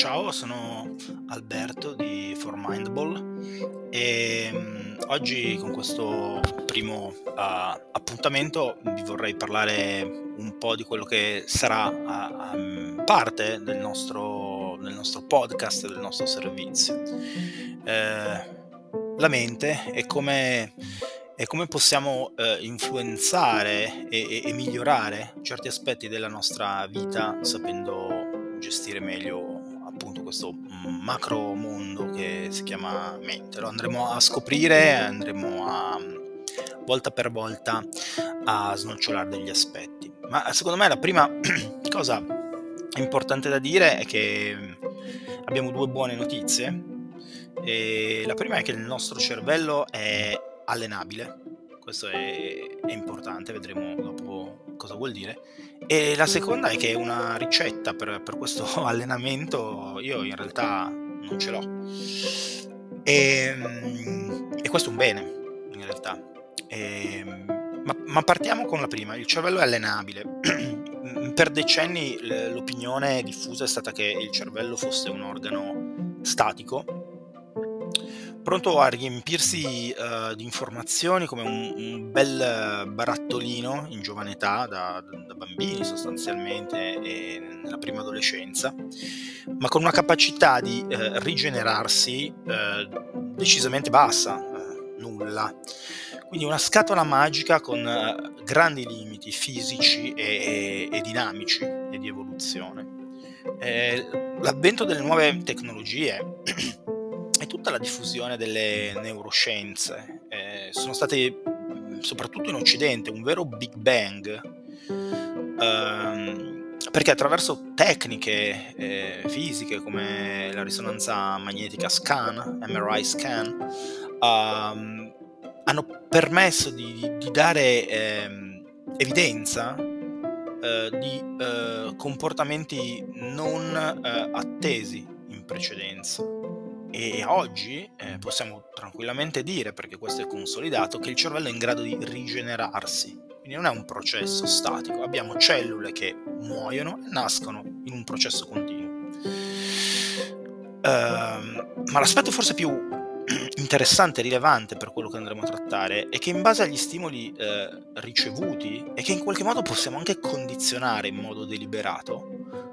Ciao, sono Alberto di For Mindball e mm, oggi con questo primo uh, appuntamento vi vorrei parlare un po' di quello che sarà uh, um, parte del nostro, del nostro, podcast, del nostro servizio. Eh, la mente è come e come possiamo eh, influenzare e, e, migliorare certi aspetti della nostra vita sapendo gestire meglio appunto questo macro mondo che si chiama mente. Lo andremo a scoprire, andremo a volta per volta a snocciolare degli aspetti. Ma secondo me la prima cosa importante da dire è che abbiamo due buone notizie. E la prima è che il nostro cervello è allenabile, questo è, è, importante, vedremo dopo cosa vuol dire. E la seconda è che una ricetta per, per questo allenamento io in realtà non ce l'ho. E, e questo è un bene, in realtà. E, ma, ma partiamo con la prima, il cervello è allenabile. per decenni l'opinione diffusa è stata che il cervello fosse un organo statico pronto a riempirsi uh, di informazioni come un, un, bel barattolino in giovane età, da, da, bambini sostanzialmente e nella prima adolescenza, ma con una capacità di uh, rigenerarsi uh, decisamente bassa, nulla. Quindi una scatola magica con grandi limiti fisici e, e, e dinamici e di evoluzione. Eh, l'avvento delle nuove tecnologie tutta la diffusione delle neuroscienze. Eh, sono state, soprattutto in Occidente, un vero Big Bang, ehm, perché attraverso tecniche eh, fisiche come la risonanza magnetica scan, MRI scan, ehm, hanno permesso di, di dare ehm, evidenza eh, di eh, comportamenti non eh, attesi in precedenza. E oggi eh, possiamo tranquillamente dire, perché questo è consolidato, che il cervello è in grado di rigenerarsi. Quindi non è un processo statico, abbiamo cellule che muoiono e nascono in un processo continuo. Uh, ma l'aspetto forse più interessante e rilevante per quello che andremo a trattare è che in base agli stimoli eh, ricevuti e che in qualche modo possiamo anche condizionare in modo deliberato,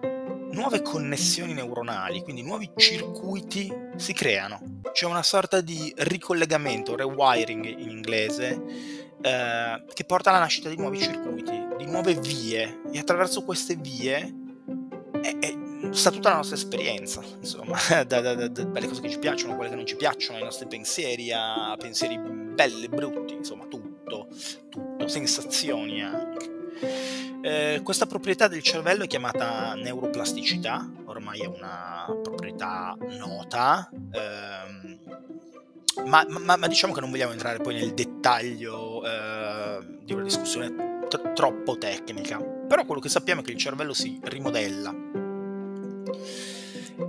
nuove connessioni neuronali, quindi nuovi circuiti si creano. C'è una sorta di ricollegamento, rewiring in inglese, eh, che porta alla nascita di nuovi circuiti, di nuove vie e attraverso queste vie è, è, sta tutta la nostra esperienza, insomma, da, da, da, dalle cose che ci piacciono, quelle che non ci piacciono, ai nostri pensieri, a pensieri belli, brutti, insomma, tutto, tutto, sensazioni anche. Eh, questa proprietà del cervello è chiamata neuroplasticità, ormai è una proprietà nota, ehm, ma, ma, ma, diciamo che non vogliamo entrare poi nel dettaglio eh, di una discussione t- troppo tecnica, però quello che sappiamo è che il cervello si rimodella.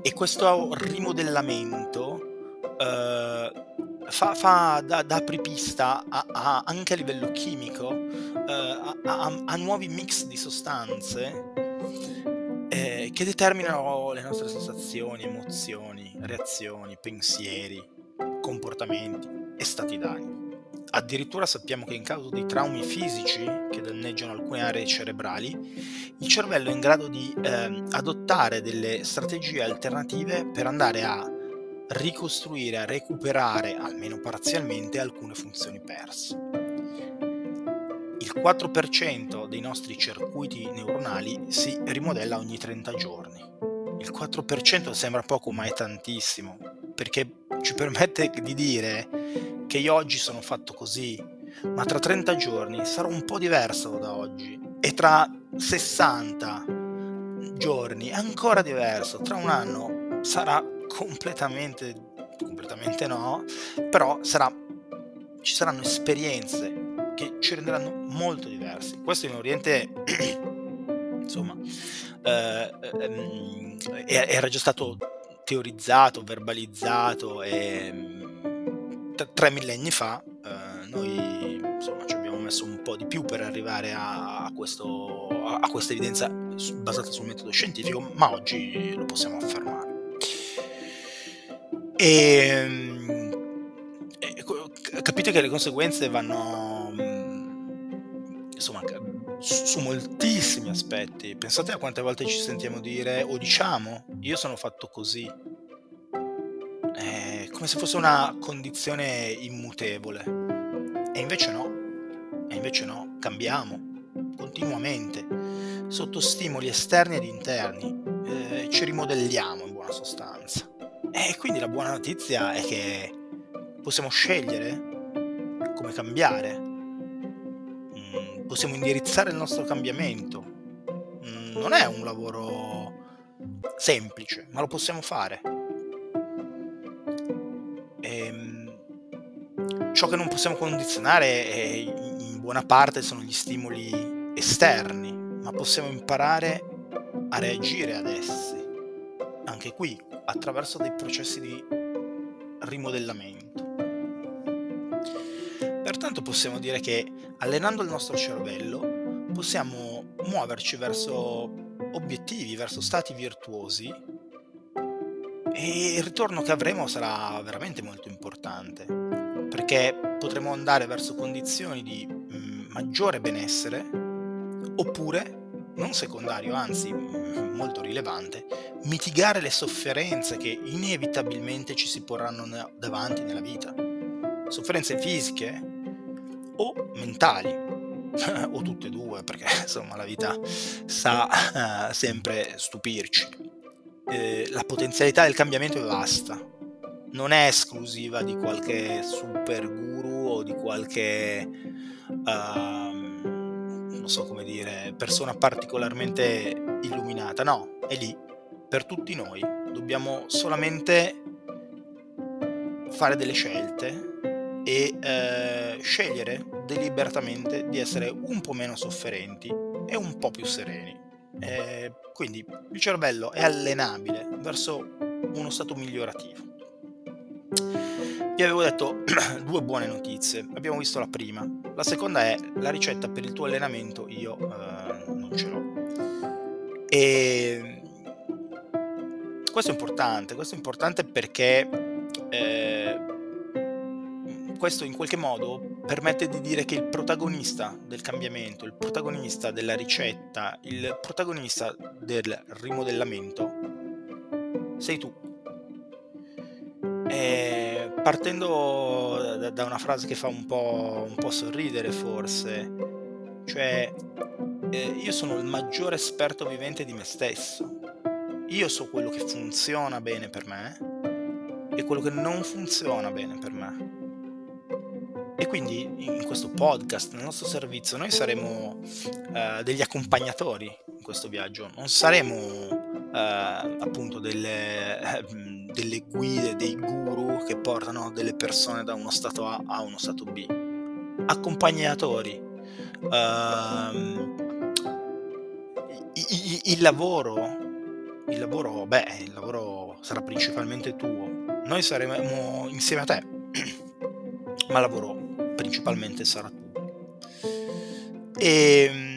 E questo rimodellamento eh, fa, fa da, da, apripista a, a, anche a livello chimico eh, a, a, nuovi mix di sostanze eh, che determinano le nostre sensazioni, emozioni, reazioni, pensieri, comportamenti e stati d'animo. Addirittura sappiamo che in caso di traumi fisici che danneggiano alcune aree cerebrali, il cervello è in grado di eh, adottare delle strategie alternative per andare a ricostruire, a recuperare, almeno parzialmente, alcune funzioni perse. Il 4% dei nostri circuiti neuronali si rimodella ogni 30 giorni. Il 4% sembra poco, ma è tantissimo, perché ci permette di dire che io oggi sono fatto così, ma tra 30 giorni sarò un po' diverso da oggi e tra 60 giorni ancora diverso, tra un anno sarà completamente, completamente no, però sarà, ci saranno esperienze che ci renderanno molto diversi. Questo in Oriente, insomma, eh, ehm, era già stato teorizzato, verbalizzato e mm, t- tre millenni fa eh, noi insomma ci abbiamo messo un po' di più per arrivare a, questo, a, questa evidenza basata sul metodo scientifico, ma oggi lo possiamo affermare. E, e capite che le conseguenze vanno insomma su, moltissimi aspetti. Pensate a quante volte ci sentiamo dire o diciamo io sono fatto così. È come se fosse una condizione immutevole. E invece no. E invece no, cambiamo continuamente sotto stimoli esterni ed interni. Eh, ci rimodelliamo in buona sostanza. E quindi la buona notizia è che possiamo scegliere come cambiare possiamo indirizzare il nostro cambiamento. Mm, non è un lavoro semplice, ma lo possiamo fare. E, ehm, ciò che non possiamo condizionare è, in buona parte sono gli stimoli esterni, ma possiamo imparare a reagire ad essi, anche qui attraverso dei processi di rimodellamento. Pertanto possiamo dire che allenando il nostro cervello possiamo muoverci verso obiettivi, verso stati virtuosi e il ritorno che avremo sarà veramente molto importante perché potremo andare verso condizioni di mm, maggiore benessere oppure, non secondario, anzi mm, molto rilevante, mitigare le sofferenze che inevitabilmente ci si porranno davanti nella vita. Sofferenze fisiche, o mentali, o tutte e due, perché insomma la vita sa uh, sempre stupirci. Eh, la potenzialità del cambiamento è vasta, non è esclusiva di qualche super guru o di qualche, uh, non so come dire, persona particolarmente illuminata, no, è lì. Per tutti noi, dobbiamo solamente fare delle scelte e eh, scegliere deliberatamente di essere un po' meno sofferenti e un po' più sereni. Eh, quindi il cervello è allenabile verso uno stato migliorativo. Vi avevo detto due buone notizie, abbiamo visto la prima, la seconda è la ricetta per il tuo allenamento io eh, non ce l'ho. E questo è importante, questo è importante perché eh, questo in qualche modo permette di dire che il protagonista del cambiamento, il protagonista della ricetta, il protagonista del rimodellamento sei tu. E partendo da una frase che fa un po', un po sorridere forse, cioè eh, io sono il maggiore esperto vivente di me stesso. Io so quello che funziona bene per me e quello che non funziona bene per me. E quindi in questo podcast, nel nostro servizio, noi saremo eh, degli accompagnatori in questo viaggio, non saremo eh, appunto delle, eh, delle, guide, dei guru che portano delle persone da uno stato A a uno stato B. Accompagnatori. Ehm, il, il lavoro, il lavoro, beh, il lavoro sarà principalmente tuo. Noi saremo insieme a te, ma lavoro principalmente sarà tu. E ehm,